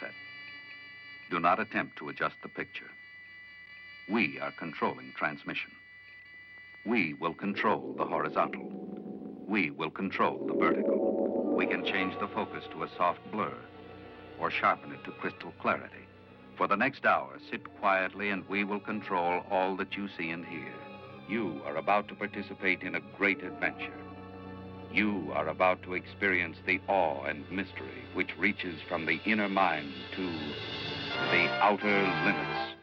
set. Do not attempt to adjust the picture. We are controlling transmission. We will control the horizontal. We will control the vertical. We can change the focus to a soft blur or sharpen it to crystal clarity. For the next hour, sit quietly and we will control all that you see and hear. You are about to participate in a great adventure. You are about to experience the awe and mystery which reaches from the inner mind to the outer limits.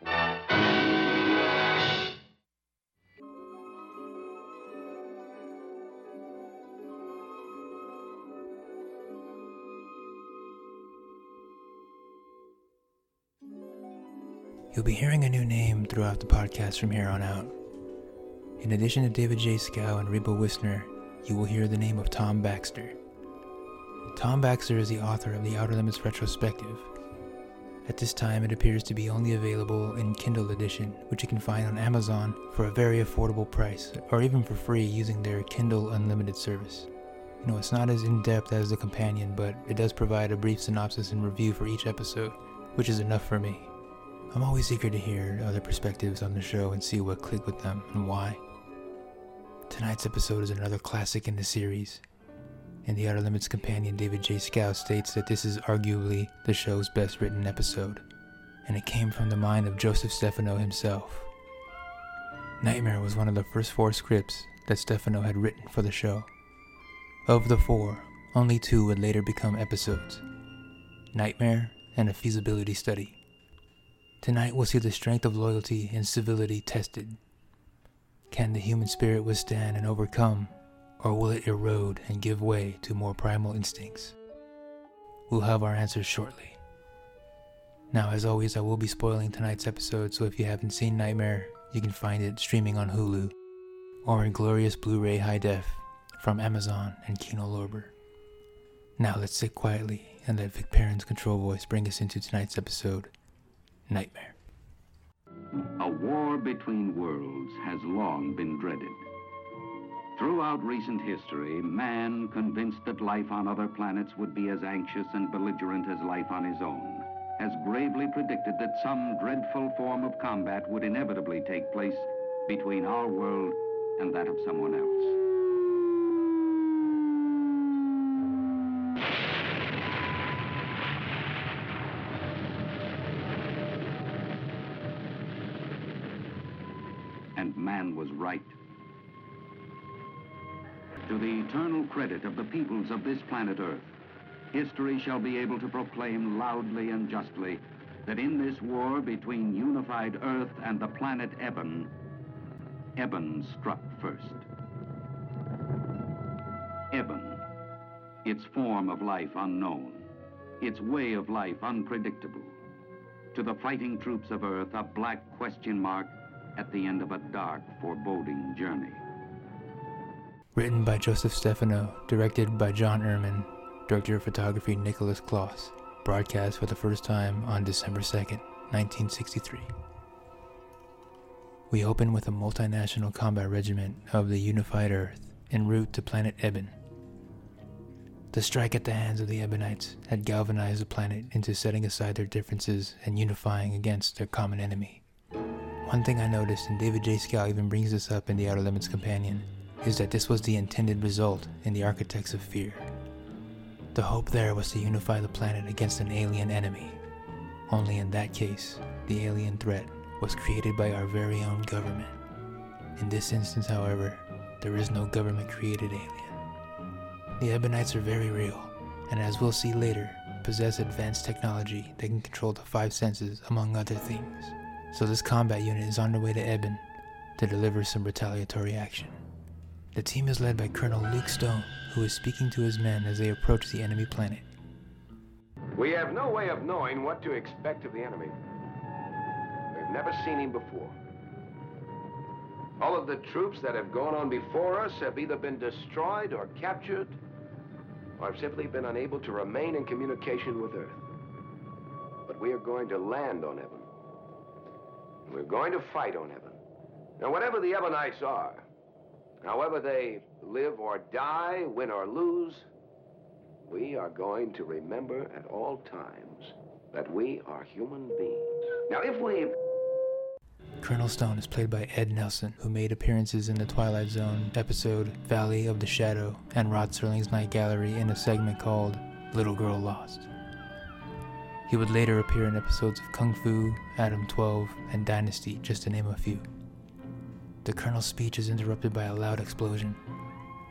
You'll be hearing a new name throughout the podcast from here on out. In addition to David J. Schow and Reba Wissner, you will hear the name of Tom Baxter. Tom Baxter is the author of the Outer Limits Retrospective. At this time, it appears to be only available in Kindle edition, which you can find on Amazon for a very affordable price, or even for free using their Kindle Unlimited service. You know, it's not as in depth as the companion, but it does provide a brief synopsis and review for each episode, which is enough for me. I'm always eager to hear other perspectives on the show and see what clicked with them and why. Tonight's episode is another classic in the series. In the Outer Limits companion, David J. Schow states that this is arguably the show's best written episode, and it came from the mind of Joseph Stefano himself. Nightmare was one of the first four scripts that Stefano had written for the show. Of the four, only two would later become episodes Nightmare and a feasibility study. Tonight we'll see the strength of loyalty and civility tested. Can the human spirit withstand and overcome, or will it erode and give way to more primal instincts? We'll have our answers shortly. Now, as always, I will be spoiling tonight's episode, so if you haven't seen Nightmare, you can find it streaming on Hulu or in glorious Blu ray high def from Amazon and Kino Lorber. Now, let's sit quietly and let Vic Perrin's control voice bring us into tonight's episode Nightmare. A war between worlds has long been dreaded. Throughout recent history, man, convinced that life on other planets would be as anxious and belligerent as life on his own, has gravely predicted that some dreadful form of combat would inevitably take place between our world and that of someone else. Man was right. To the eternal credit of the peoples of this planet Earth, history shall be able to proclaim loudly and justly that in this war between unified Earth and the planet Ebon, Ebon struck first. Ebon, its form of life unknown, its way of life unpredictable. To the fighting troops of Earth, a black question mark at the end of a dark, foreboding journey. Written by Joseph Stefano, directed by John Erman, director of photography Nicholas Kloss, broadcast for the first time on December 2nd, 1963. We open with a multinational combat regiment of the unified Earth en route to planet Ebon. The strike at the hands of the Ebonites had galvanized the planet into setting aside their differences and unifying against their common enemy. One thing I noticed, and David J. Schow even brings this up in the Outer Limits Companion, is that this was the intended result in the Architects of Fear. The hope there was to unify the planet against an alien enemy. Only in that case, the alien threat was created by our very own government. In this instance, however, there is no government created alien. The Ebonites are very real, and as we'll see later, possess advanced technology that can control the five senses, among other things. So this combat unit is on their way to Ebon to deliver some retaliatory action. The team is led by Colonel Luke Stone, who is speaking to his men as they approach the enemy planet. We have no way of knowing what to expect of the enemy. We've never seen him before. All of the troops that have gone on before us have either been destroyed or captured, or have simply been unable to remain in communication with Earth. But we are going to land on We're going to fight on Ebon. Now, whatever the Ebonites are, however they live or die, win or lose, we are going to remember at all times that we are human beings. Now, if we Colonel Stone is played by Ed Nelson, who made appearances in the Twilight Zone episode Valley of the Shadow and Rod Serling's Night Gallery in a segment called Little Girl Lost. He would later appear in episodes of Kung Fu, Adam 12, and Dynasty, just to name a few. The Colonel's speech is interrupted by a loud explosion.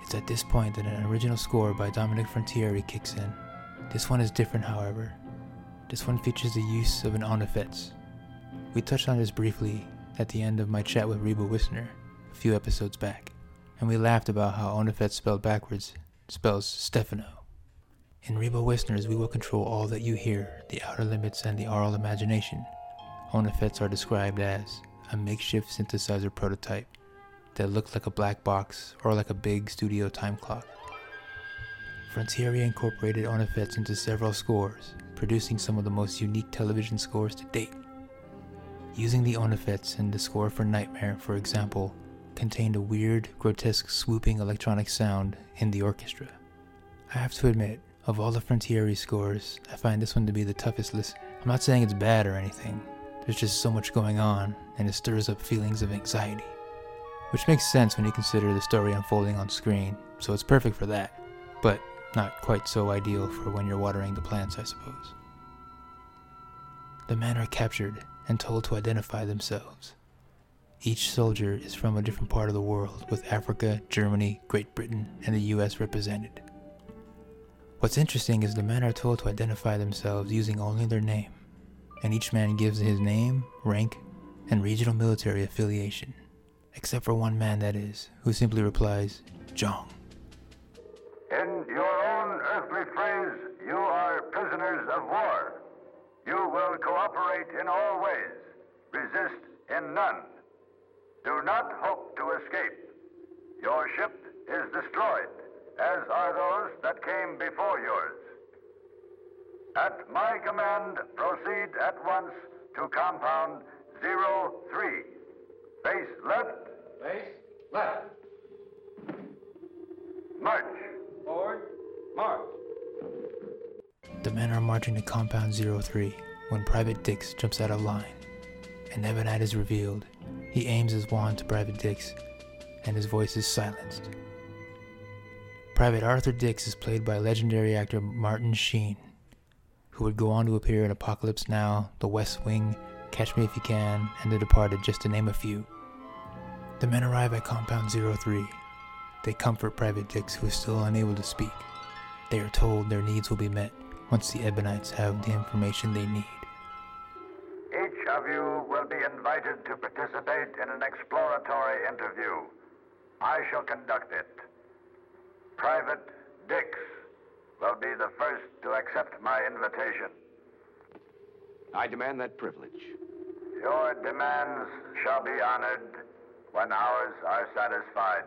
It's at this point that an original score by Dominic Frontiere kicks in. This one is different, however. This one features the use of an onafets. We touched on this briefly at the end of my chat with Reba Wissner a few episodes back, and we laughed about how onafets spelled backwards spells Stefano. In Reba Wissner's we will control all that you hear, the outer limits, and the aural imagination. Onafets are described as a makeshift synthesizer prototype that looked like a black box or like a big studio time clock. Frontiere incorporated Onafets into several scores, producing some of the most unique television scores to date. Using the Onafets in the score for Nightmare, for example, contained a weird, grotesque, swooping electronic sound in the orchestra. I have to admit, of all the Frontiere scores, I find this one to be the toughest listen. I'm not saying it's bad or anything, there's just so much going on, and it stirs up feelings of anxiety. Which makes sense when you consider the story unfolding on screen, so it's perfect for that, but not quite so ideal for when you're watering the plants, I suppose. The men are captured and told to identify themselves. Each soldier is from a different part of the world, with Africa, Germany, Great Britain, and the US represented. What's interesting is the men are told to identify themselves using only their name and each man gives his name, rank, and regional military affiliation. Except for one man, that is, who simply replies, Jong. In your own earthly phrase, you are prisoners of war. You will cooperate in all ways, resist in none. Do not hope to escape. Your ship is destroyed, as are those that came before yours. At my command, proceed at once to compound 03. Face left. Face left. March. Forward. March. The men are marching to compound 03 when Private Dix jumps out of line. An Ebonite is revealed. He aims his wand to Private Dix, and his voice is silenced. Private Arthur Dix is played by legendary actor Martin Sheen who would go on to appear in Apocalypse Now, The West Wing, Catch Me If You Can, and The Departed, just to name a few. The men arrive at Compound 03. They comfort Private Dix, who is still unable to speak. They are told their needs will be met once the Ebonites have the information they need. Each of you will be invited to participate in an exploratory interview. I shall conduct it. Private Dix will be the first to accept my invitation. I demand that privilege. Your demands shall be honored when ours are satisfied.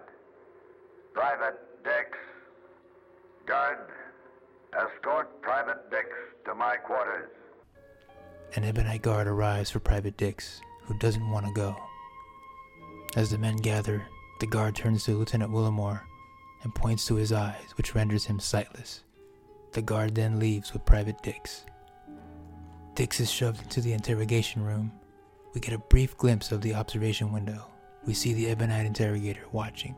Private Dix, guard, escort Private Dix to my quarters. An Ebonite guard arrives for Private Dix, who doesn't want to go. As the men gather, the guard turns to Lieutenant Willimore and points to his eyes, which renders him sightless. The guard then leaves with Private Dix. Dix is shoved into the interrogation room. We get a brief glimpse of the observation window. We see the Ebonite interrogator watching,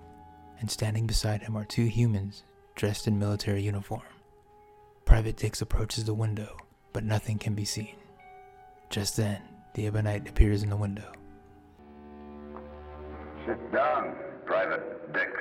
and standing beside him are two humans dressed in military uniform. Private Dix approaches the window, but nothing can be seen. Just then, the Ebonite appears in the window. Sit down, Private Dix.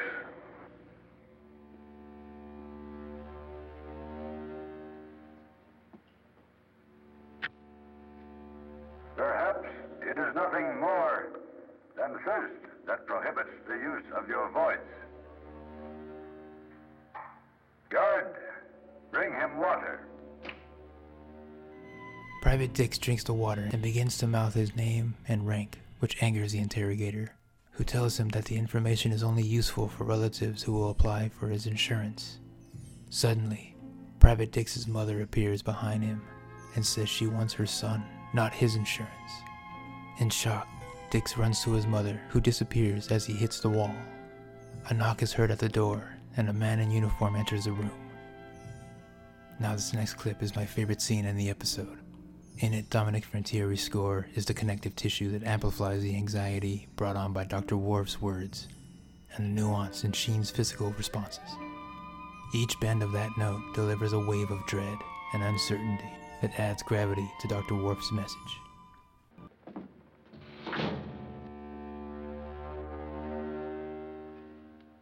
Private Dix drinks the water and begins to mouth his name and rank, which angers the interrogator, who tells him that the information is only useful for relatives who will apply for his insurance. Suddenly, Private Dix's mother appears behind him and says she wants her son not his insurance. In shock, Dix runs to his mother, who disappears as he hits the wall. A knock is heard at the door, and a man in uniform enters the room. Now, this next clip is my favorite scene in the episode. In it, Dominic Frontiere's score is the connective tissue that amplifies the anxiety brought on by Dr. Worf's words and the nuance in Sheen's physical responses. Each bend of that note delivers a wave of dread and uncertainty that adds gravity to Dr. Worf's message.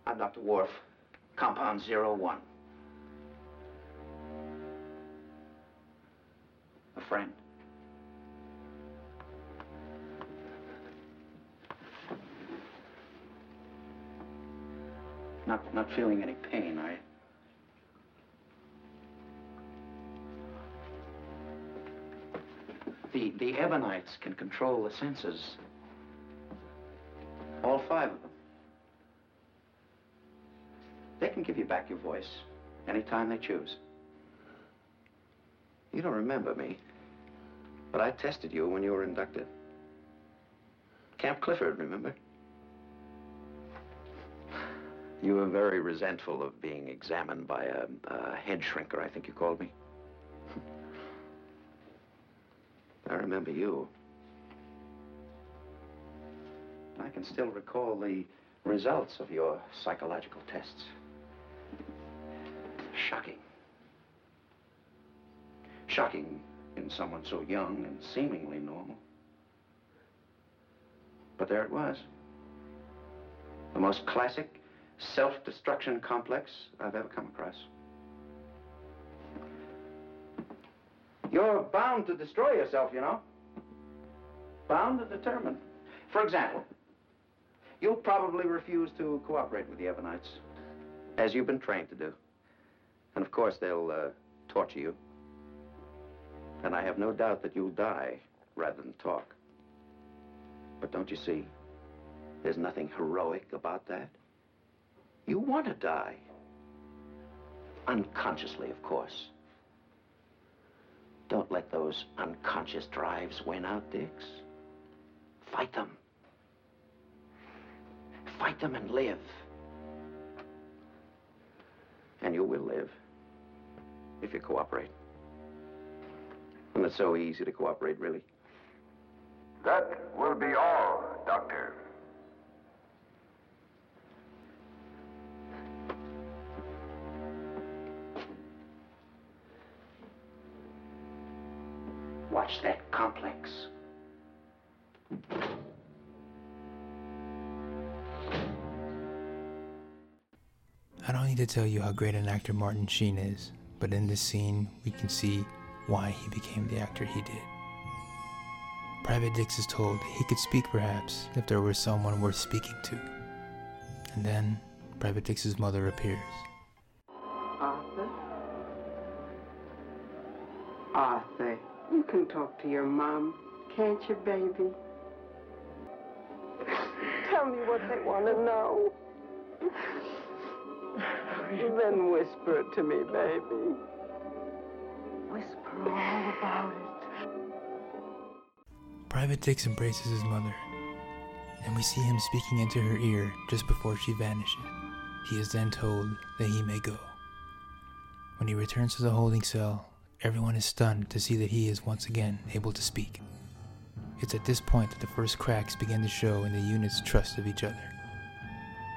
I'm Dr. Worf, Compound Zero One. Feeling any pain, are you? The, the Ebonites can control the senses. All five of them. They can give you back your voice anytime they choose. You don't remember me, but I tested you when you were inducted. Camp Clifford, remember? You were very resentful of being examined by a, a head shrinker, I think you called me. I remember you. I can still recall the results of your psychological tests. Shocking. Shocking in someone so young and seemingly normal. But there it was. The most classic self-destruction complex I've ever come across. You're bound to destroy yourself, you know. Bound and determined. For example, you'll probably refuse to cooperate with the Ebonites, as you've been trained to do. And of course, they'll uh, torture you. And I have no doubt that you'll die rather than talk. But don't you see? There's nothing heroic about that. You want to die. Unconsciously, of course. Don't let those unconscious drives win out, Dix. Fight them. Fight them and live. And you will live. If you cooperate. And it's so easy to cooperate, really. That will be all, Doctor. Watch that complex. I don't need to tell you how great an actor Martin Sheen is, but in this scene, we can see why he became the actor he did. Private Dix is told he could speak perhaps if there were someone worth speaking to. And then Private Dix's mother appears. Talk to your mom, can't you, baby? Tell me what they want to know. then whisper it to me, baby. Whisper all about it. Private Dix embraces his mother, and we see him speaking into her ear just before she vanishes. He is then told that he may go. When he returns to the holding cell, everyone is stunned to see that he is once again able to speak. It's at this point that the first cracks begin to show in the unit's trust of each other.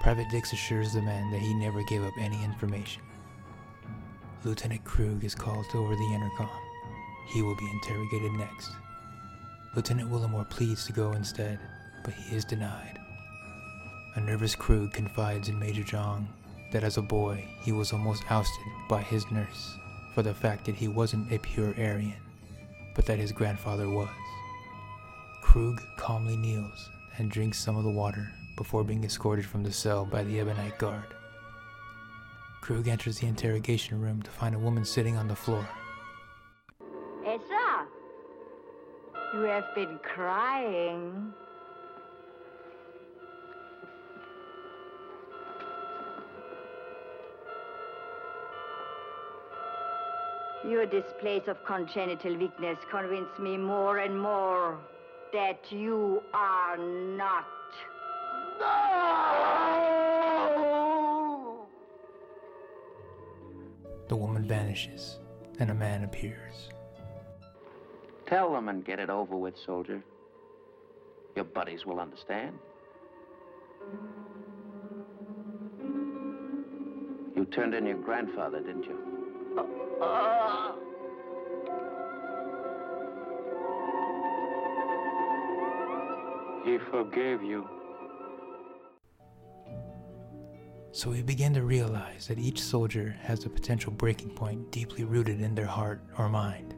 Private Dix assures the men that he never gave up any information. Lieutenant Krug is called over the intercom. He will be interrogated next. Lieutenant Willimore pleads to go instead, but he is denied. A nervous Krug confides in Major Jong that as a boy he was almost ousted by his nurse for the fact that he wasn't a pure Aryan, but that his grandfather was. Krug calmly kneels and drinks some of the water before being escorted from the cell by the Ebonite guard. Krug enters the interrogation room to find a woman sitting on the floor. Ezra, you have been crying. Your displays of congenital weakness convince me more and more that you are not. No! The woman vanishes, and a man appears. Tell them and get it over with, soldier. Your buddies will understand. You turned in your grandfather, didn't you? Oh. He forgave you. So we begin to realize that each soldier has a potential breaking point deeply rooted in their heart or mind.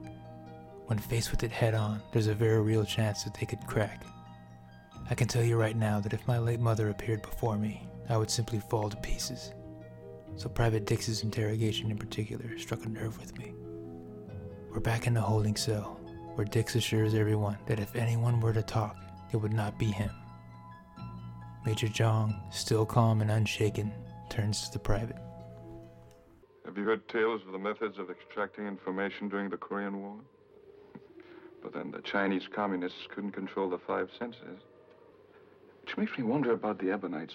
When faced with it head on, there's a very real chance that they could crack. I can tell you right now that if my late mother appeared before me, I would simply fall to pieces. So Private Dix's interrogation in particular struck a nerve with me. We're back in the holding cell, where Dix assures everyone that if anyone were to talk, it would not be him. Major Jong, still calm and unshaken, turns to the private. Have you heard tales of the methods of extracting information during the Korean War? But then the Chinese communists couldn't control the five senses. Which makes me wonder about the Ebonites.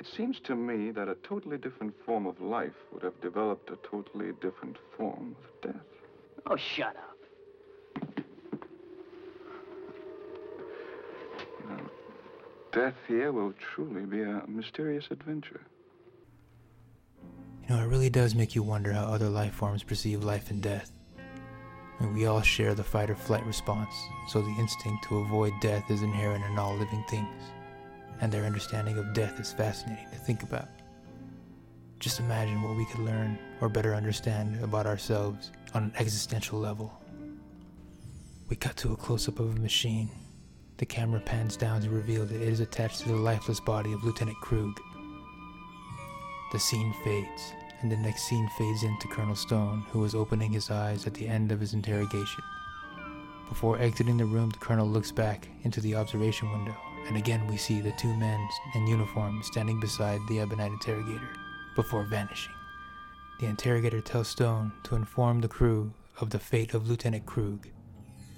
It seems to me that a totally different form of life would have developed a totally different form of death. Oh, shut up. You know, death here will truly be a mysterious adventure. You know, it really does make you wonder how other life forms perceive life and death. I mean, we all share the fight or flight response, so the instinct to avoid death is inherent in all living things, and their understanding of death is fascinating to think about. Just imagine what we could learn or better understand about ourselves on an existential level. We cut to a close up of a machine. The camera pans down to reveal that it is attached to the lifeless body of Lieutenant Krug. The scene fades, and the next scene fades into Colonel Stone, who is opening his eyes at the end of his interrogation. Before exiting the room, the colonel looks back into the observation window, and again we see the two men in uniform standing beside the Ebonite interrogator, before vanishing. The interrogator tells Stone to inform the crew of the fate of Lieutenant Krug.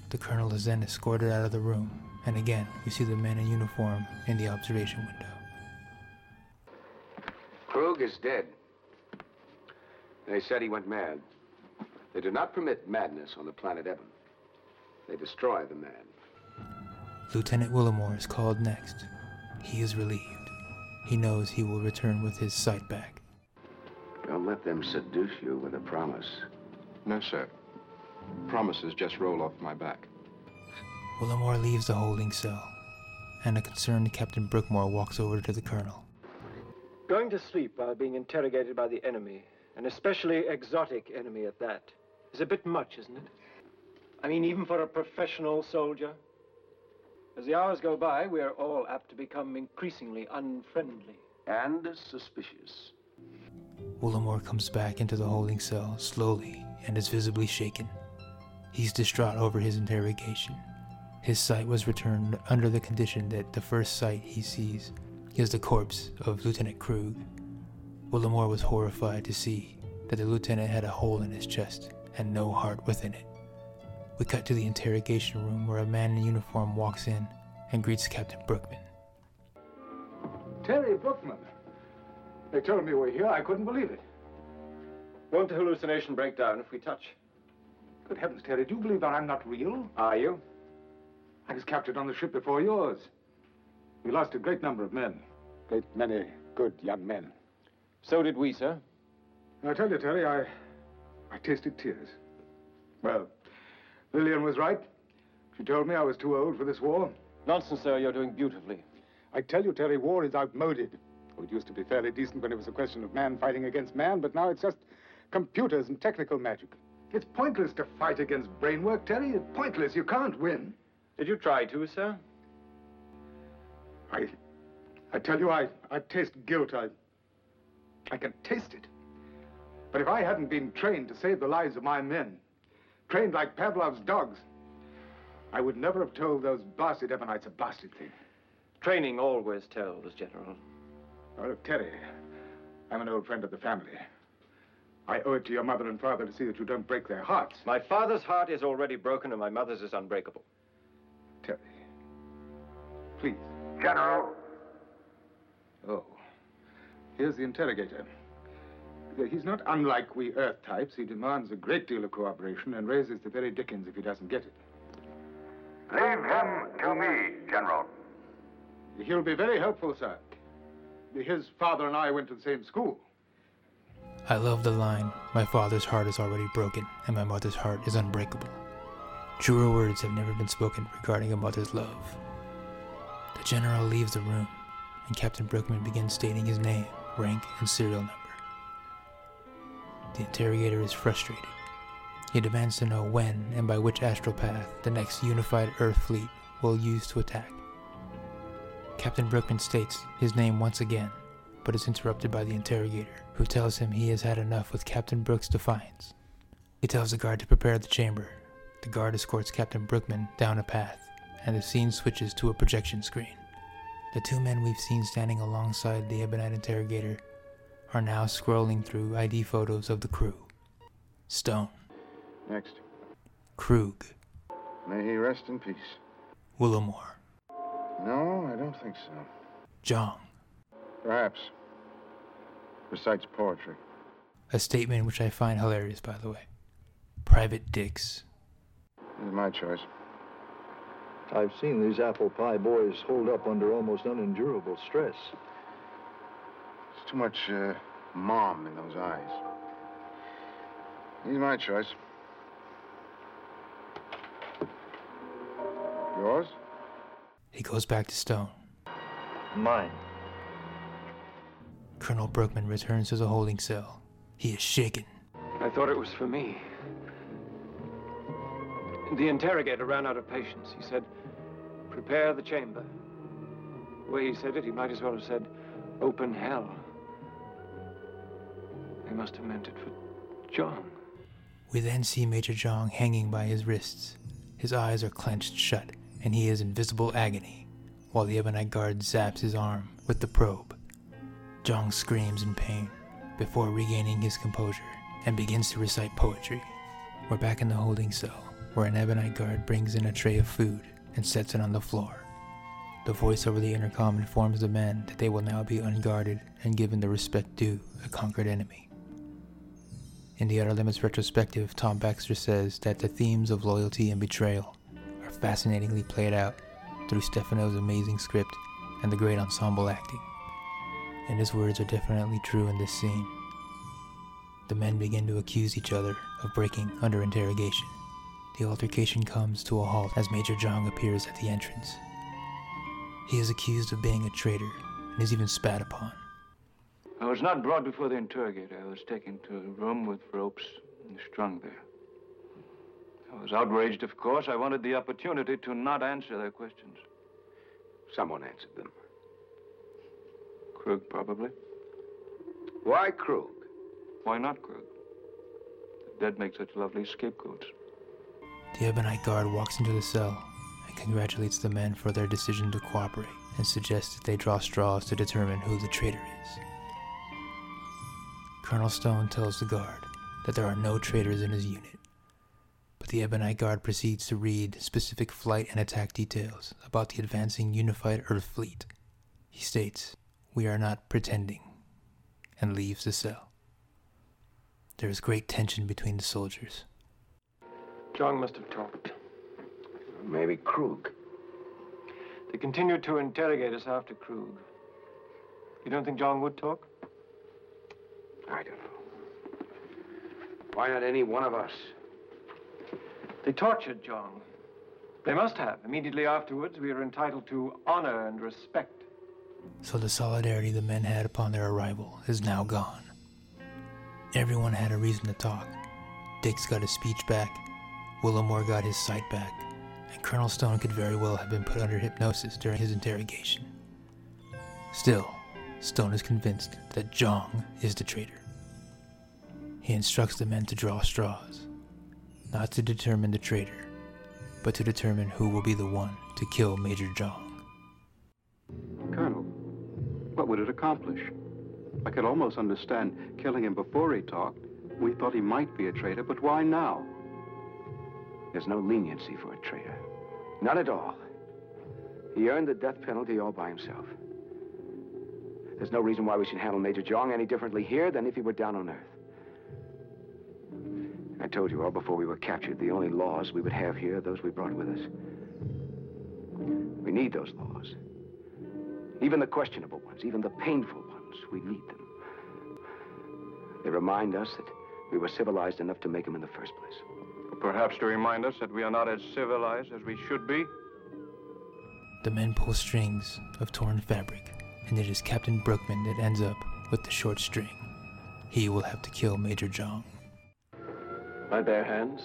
The colonel is then escorted out of the room, and again we see the men in uniform in the observation window. Krug is dead. They said he went mad. They do not permit madness on the planet Ebon. They destroy the man. Lieutenant Willimore is called next. He is relieved. He knows he will return with his sight back. Don't let them seduce you with a promise. No, sir. Promises just roll off my back. Willimore leaves the holding cell, and a concerned Captain Brookmore walks over to the colonel. Going to sleep while being interrogated by the enemy, an especially exotic enemy at that, is a bit much, isn't it? I mean, even for a professional soldier. As the hours go by, we are all apt to become increasingly unfriendly. And suspicious. Willimore comes back into the holding cell slowly and is visibly shaken. He's distraught over his interrogation. His sight was returned under the condition that the first sight he sees is the corpse of Lieutenant Krug. Willimore was horrified to see that the lieutenant had a hole in his chest and no heart within it. We cut to the interrogation room where a man in uniform walks in and greets Captain Brookman. Terry Brookman. They told me you were here. I couldn't believe it. Won't the hallucination break down if we touch? Good heavens, Terry, do you believe that I'm not real? Are you? I was captured on the ship before yours. We lost a great number of men. Great many good young men. So did we, sir. I tell you, Terry, I, I tasted tears. Well, Lillian was right. She told me I was too old for this war. Nonsense, sir. You're doing beautifully. I tell you, Terry, war is outmoded. Oh, it used to be fairly decent when it was a question of man fighting against man, but now it's just computers and technical magic. It's pointless to fight against brain work, Terry. It's pointless. You can't win. Did you try to, sir? I, I tell you, I, I taste guilt. I, I can taste it. But if I hadn't been trained to save the lives of my men, trained like Pavlov's dogs, I would never have told those blasted Ebonites a blasted thing. Training always tells, General. Oh, look, Terry, I'm an old friend of the family. I owe it to your mother and father to see that you don't break their hearts. My father's heart is already broken, and my mother's is unbreakable. Terry, please. General, Oh, here's the interrogator. He's not unlike we Earth types. He demands a great deal of cooperation and raises the very dickens if he doesn't get it. Leave him to me, General. He'll be very helpful, sir. His father and I went to the same school. I love the line, My father's heart is already broken, and my mother's heart is unbreakable. Truer words have never been spoken regarding a mother's love. The general leaves the room, and Captain Brookman begins stating his name, rank, and serial number. The interrogator is frustrated. He demands to know when and by which astral path the next unified Earth fleet will use to attack. Captain Brookman states his name once again, but is interrupted by the interrogator, who tells him he has had enough with Captain Brooks' defiance. He tells the guard to prepare the chamber. The guard escorts Captain Brookman down a path, and the scene switches to a projection screen. The two men we've seen standing alongside the Ebonite interrogator are now scrolling through ID photos of the crew. Stone. Next. Krug. May he rest in peace. Willamore. No, I don't think so. Jong. Perhaps. Recites poetry. A statement which I find hilarious, by the way. Private Dix. It's my choice. I've seen these apple pie boys hold up under almost unendurable stress. There's too much uh, mom in those eyes. He's my choice. Yours? He goes back to Stone. Mine. Colonel Brookman returns to the holding cell. He is shaken. I thought it was for me. The interrogator ran out of patience. He said, prepare the chamber. The way he said it, he might as well have said, open hell. He must have meant it for Jong. We then see Major Jong hanging by his wrists. His eyes are clenched shut, and he is in visible agony, while the Ebonite guard zaps his arm with the probe. Jong screams in pain before regaining his composure and begins to recite poetry. We're back in the holding cell, where an Ebonite guard brings in a tray of food and sets it on the floor. The voice over the intercom informs the men that they will now be unguarded and given the respect due a conquered enemy. In the Outer Limits retrospective, Tom Baxter says that the themes of loyalty and betrayal are fascinatingly played out through Stefano's amazing script and the great ensemble acting. And his words are definitely true in this scene. The men begin to accuse each other of breaking under interrogation. The altercation comes to a halt as Major Jong appears at the entrance. He is accused of being a traitor and is even spat upon. I was not brought before the interrogator. I was taken to a room with ropes and strung there. I was outraged, of course. I wanted the opportunity to not answer their questions. Someone answered them. Krug, probably. Why Krug? Why not Krug? The dead make such lovely scapegoats. The Ebonite guard walks into the cell and congratulates the men for their decision to cooperate and suggests that they draw straws to determine who the traitor is. Colonel Stone tells the guard that there are no traitors in his unit, but the Ebonite guard proceeds to read specific flight and attack details about the advancing unified Earth fleet. He states, We are not pretending, and leaves the cell. There is great tension between the soldiers. Jong must have talked. Maybe Krug. They continued to interrogate us after Krug. You don't think Jong would talk? I don't know. Why not any one of us? They tortured Jong. They must have. Immediately afterwards, we are entitled to honor and respect. So the solidarity the men had upon their arrival is now gone. Everyone had a reason to talk. Dix got his speech back, Willamore got his sight back, and Colonel Stone could very well have been put under hypnosis during his interrogation. Still, Stone is convinced that Jong is the traitor. He instructs the men to draw straws, not to determine the traitor, but to determine who will be the one to kill Major Jong. Colonel, what would it accomplish? I could almost understand killing him before he talked. We thought he might be a traitor, but why now? There's no leniency for a traitor. Not at all. He earned the death penalty all by himself. There's no reason why we should handle Major Jong any differently here than if he were down on Earth. I told you all before we were captured, the only laws we would have here are those we brought with us. We need those laws. Even the questionable ones, even the painful ones, we need them. They remind us that we were civilized enough to make them in the first place. Perhaps to remind us that we are not as civilized as we should be. The men pull strings of torn fabric, and it is Captain Brookman that ends up with the short string. He will have to kill Major Jong. My bare hands?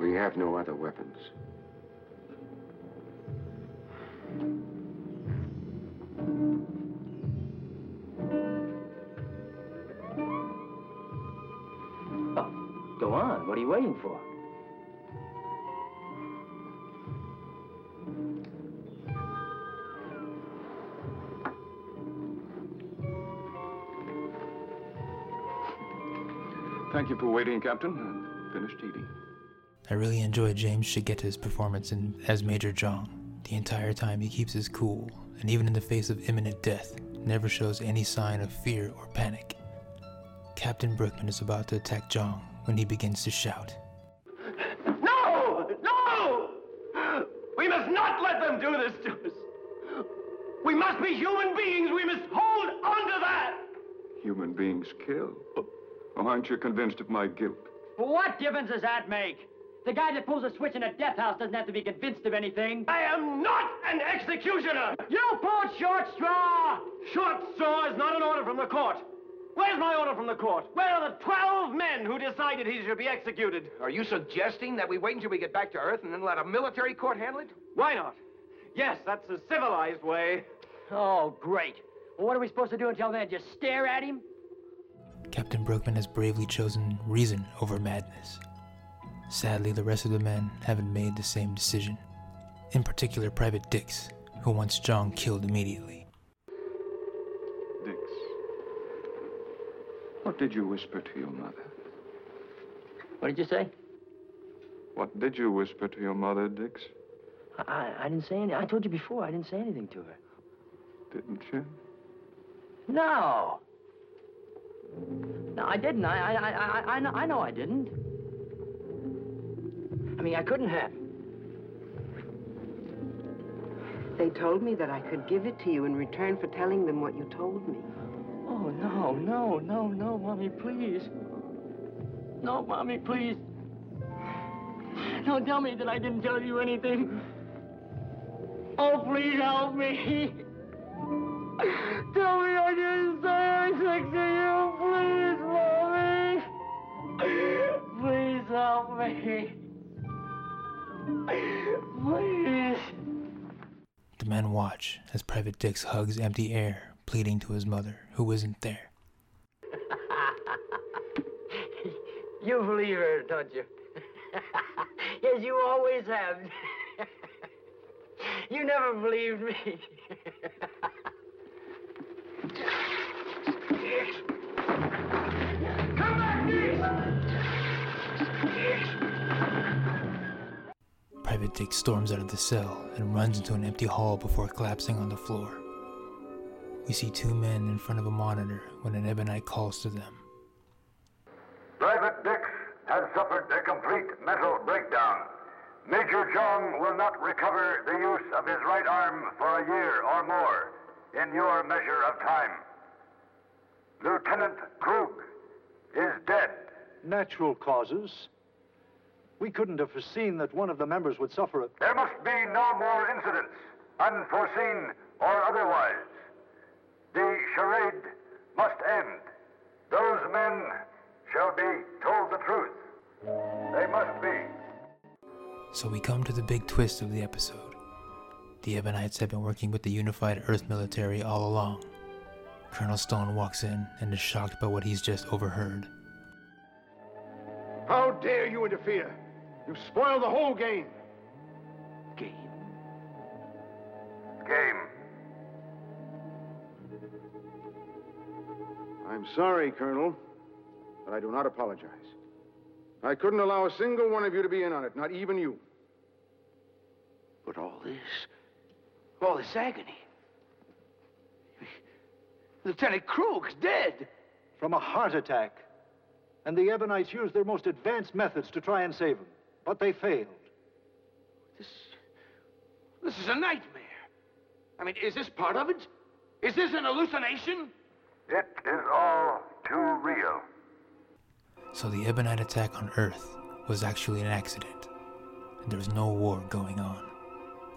We have no other weapons. Oh, Go on. What are you waiting for? Thank you for waiting, Captain. I'm finished eating. I really enjoy James Shigeta's performance in, as Major Jong. The entire time he keeps his cool, and even in the face of imminent death, never shows any sign of fear or panic. Captain Brookman is about to attack Jong when he begins to shout. No! No! We must not let them do this to us. We must be human beings. We must hold on to that. Human beings kill. Oh, aren't you convinced of my guilt? What difference does that make? The guy that pulls a switch in a death house doesn't have to be convinced of anything. I am not an executioner. You pulled short straw! Short straw is not an order from the court. Where's my order from the court? Where are the 12 men who decided he should be executed? Are you suggesting that we wait until we get back to Earth and then let a military court handle it? Why not? Yes, that's the civilized way. Oh, great. Well, what are we supposed to do until then? Just stare at him? Captain Brookman has bravely chosen reason over madness. Sadly, the rest of the men haven't made the same decision. In particular, Private Dix, who wants Jong killed immediately. Dix. What did you whisper to your mother? What did you say? What did you whisper to your mother, Dix? I, I didn't say anything. I told you before, I didn't say anything to her. Didn't you? No. No, I didn't. I, I, I, I, I know, I know I didn't. I mean, I couldn't have. They told me that I could give it to you in return for telling them what you told me. Oh, no, no, no, no, Mommy, please. No, Mommy, please. Don't tell me that I didn't tell you anything. Oh, please help me. Tell me I didn't say anything to you, please, Mommy. Please help me. Please. The men watch as Private Dix hugs empty air, pleading to his mother, who isn't there. You believe her, don't you? yes, you always have. you never believed me. Private Dix storms out of the cell and runs into an empty hall before collapsing on the floor. We see two men in front of a monitor when an Ebonite calls to them. Private Dix has suffered a complete mental breakdown. Major Jong will not recover the use of his right arm for a year or more in your measure of time. Lieutenant Krug is dead. Natural causes. We couldn't have foreseen that one of the members would suffer it. There must be no more incidents, unforeseen or otherwise. The charade must end. Those men shall be told the truth. They must be. So we come to the big twist of the episode. The Ebonites have been working with the unified Earth military all along. Colonel Stone walks in and is shocked by what he's just overheard. How dare you interfere? You've spoiled the whole game. Game? Game. I'm sorry, Colonel, but I do not apologize. I couldn't allow a single one of you to be in on it, not even you. But all this, all this agony. Lieutenant Krug's dead. From a heart attack. And the Ebonites used their most advanced methods to try and save him. But they failed. This. This is a nightmare. I mean, is this part of it? Is this an hallucination? It is all too real. So the Ebonite attack on Earth was actually an accident, and there was no war going on.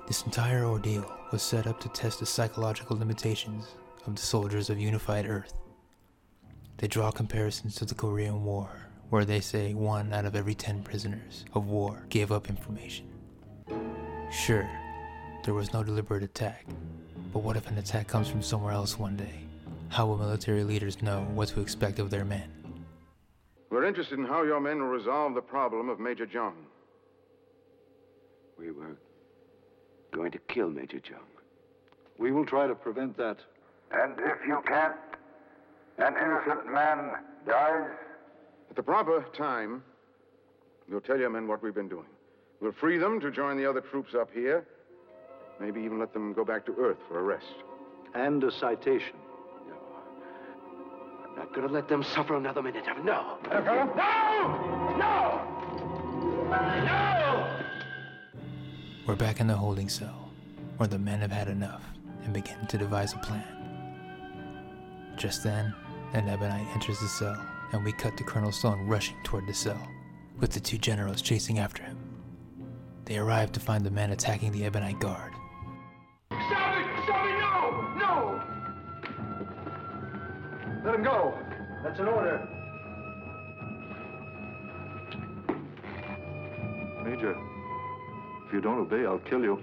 This entire ordeal was set up to test the psychological limitations of the soldiers of unified Earth. They draw comparisons to the Korean War, where they say one out of every ten prisoners of war gave up information. Sure, there was no deliberate attack, but what if an attack comes from somewhere else one day? How will military leaders know what to expect of their men? We're interested in how your men will resolve the problem of Major Jong. We were going to kill Major Jong. We will try to prevent that. And if you can't, an innocent man dies. At the proper time, we'll tell your men what we've been doing. We'll free them to join the other troops up here. Maybe even let them go back to Earth for a rest. And a citation. No. I'm not going to let them suffer another minute of no. No! No! No! We're back in the holding cell, where the men have had enough and begin to devise a plan. Just then, an Ebonite enters the cell, and we cut to Colonel Stone rushing toward the cell, with the two generals chasing after him. They arrive to find the man attacking the Ebonite guard. Stop it! Stop it! No! No! Let him go. That's an order. Major, if you don't obey, I'll kill you.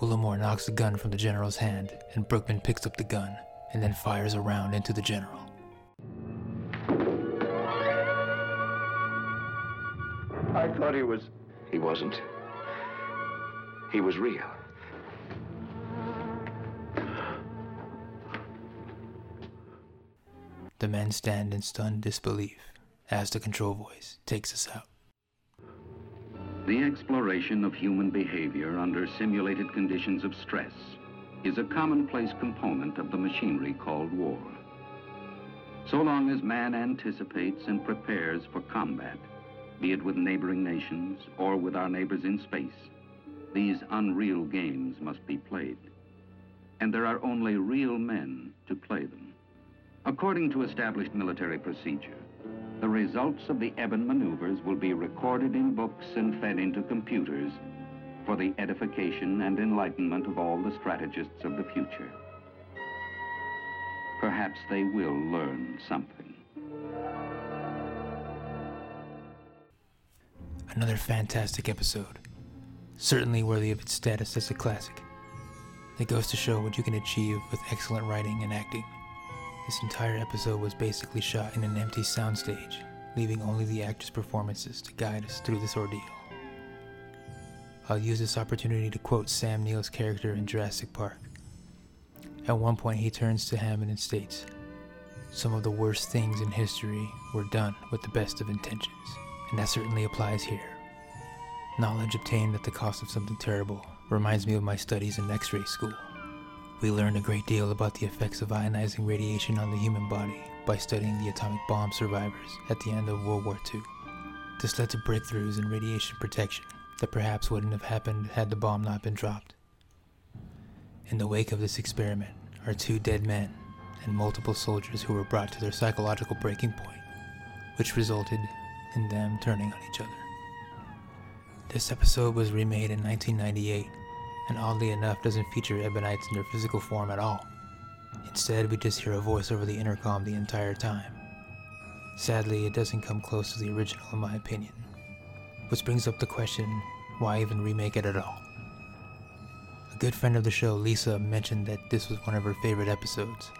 Willimore knocks the gun from the general's hand, and Brookman picks up the gun and then fires a round into the general. I thought he was. He wasn't. He was real. The men stand in stunned disbelief as the control voice takes us out. The exploration of human behavior under simulated conditions of stress is a commonplace component of the machinery called war. So long as man anticipates and prepares for combat, be it with neighboring nations or with our neighbors in space, these unreal games must be played. And there are only real men to play them. According to established military procedure, the results of the Ebon maneuvers will be recorded in books and fed into computers for the edification and enlightenment of all the strategists of the future. Perhaps they will learn something. Another fantastic episode, certainly worthy of its status as a classic. It goes to show what you can achieve with excellent writing and acting. This entire episode was basically shot in an empty soundstage, leaving only the actors' performances to guide us through this ordeal. I'll use this opportunity to quote Sam Neill's character in Jurassic Park. At one point, he turns to Hammond and states, Some of the worst things in history were done with the best of intentions, and that certainly applies here. Knowledge obtained at the cost of something terrible reminds me of my studies in x ray school. We learned a great deal about the effects of ionizing radiation on the human body by studying the atomic bomb survivors at the end of World War II. This led to breakthroughs in radiation protection that perhaps wouldn't have happened had the bomb not been dropped. In the wake of this experiment are two dead men and multiple soldiers who were brought to their psychological breaking point, which resulted in them turning on each other. This episode was remade in 1998 and oddly enough doesn't feature Ebonites in their physical form at all. Instead, we just hear a voice over the intercom the entire time. Sadly, it doesn't come close to the original in my opinion. Which brings up the question, why even remake it at all? A good friend of the show, Lisa, mentioned that this was one of her favorite episodes.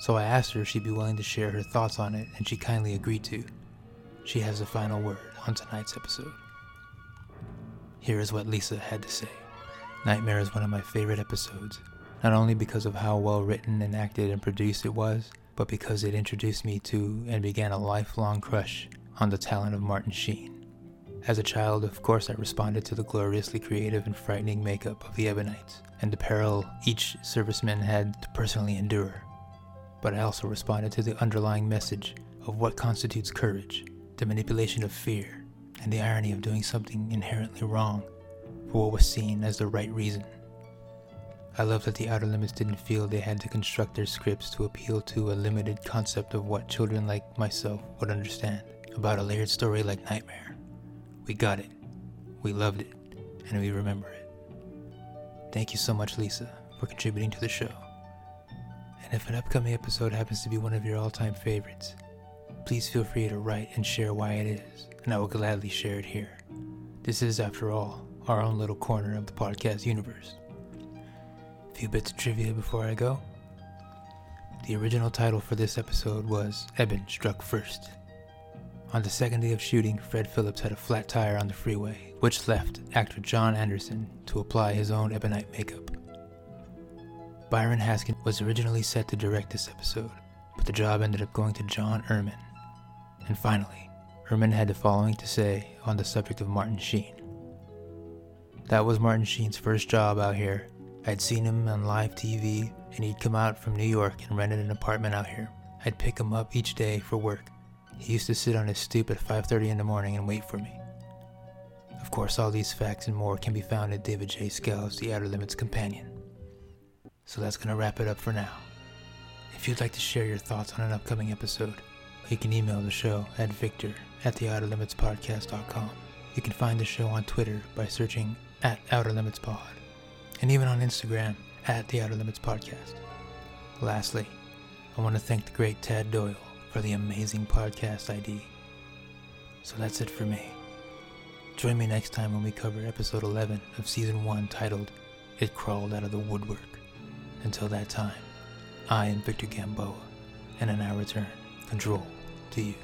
So I asked her if she'd be willing to share her thoughts on it, and she kindly agreed to. She has the final word on tonight's episode. Here is what Lisa had to say. Nightmare is one of my favorite episodes, not only because of how well written and acted and produced it was, but because it introduced me to and began a lifelong crush on the talent of Martin Sheen. As a child, of course, I responded to the gloriously creative and frightening makeup of the Ebonites and the peril each serviceman had to personally endure. but I also responded to the underlying message of what constitutes courage, the manipulation of fear, and the irony of doing something inherently wrong for what was seen as the right reason. I love that the Outer Limits didn't feel they had to construct their scripts to appeal to a limited concept of what children like myself would understand about a layered story like Nightmare. We got it, we loved it, and we remember it. Thank you so much, Lisa, for contributing to the show. And if an upcoming episode happens to be one of your all time favorites, please feel free to write and share why it is, and I will gladly share it here. This is, after all, our own little corner of the podcast universe. A few bits of trivia before I go. The original title for this episode was Ebon Struck First. On the second day of shooting, Fred Phillips had a flat tire on the freeway, which left actor John Anderson to apply his own ebonite makeup. Byron Haskin was originally set to direct this episode, but the job ended up going to John Erman. And finally, Erman had the following to say on the subject of Martin Sheen. That was Martin Sheen's first job out here. I'd seen him on live TV, and he'd come out from New York and rented an apartment out here. I'd pick him up each day for work. He used to sit on his stoop at 5:30 in the morning and wait for me. Of course, all these facts and more can be found in David J. Schow's The Outer Limits Companion. So that's gonna wrap it up for now. If you'd like to share your thoughts on an upcoming episode, you can email the show at victor at theouterlimitspodcast.com. You can find the show on Twitter by searching at Outer Limits Pod, and even on Instagram at the Outer Limits Podcast. Lastly, I want to thank the great Tad Doyle for the amazing podcast ID. So that's it for me. Join me next time when we cover episode 11 of season 1 titled It Crawled Out of the Woodwork. Until that time, I am Victor Gamboa, and in our return, control to you.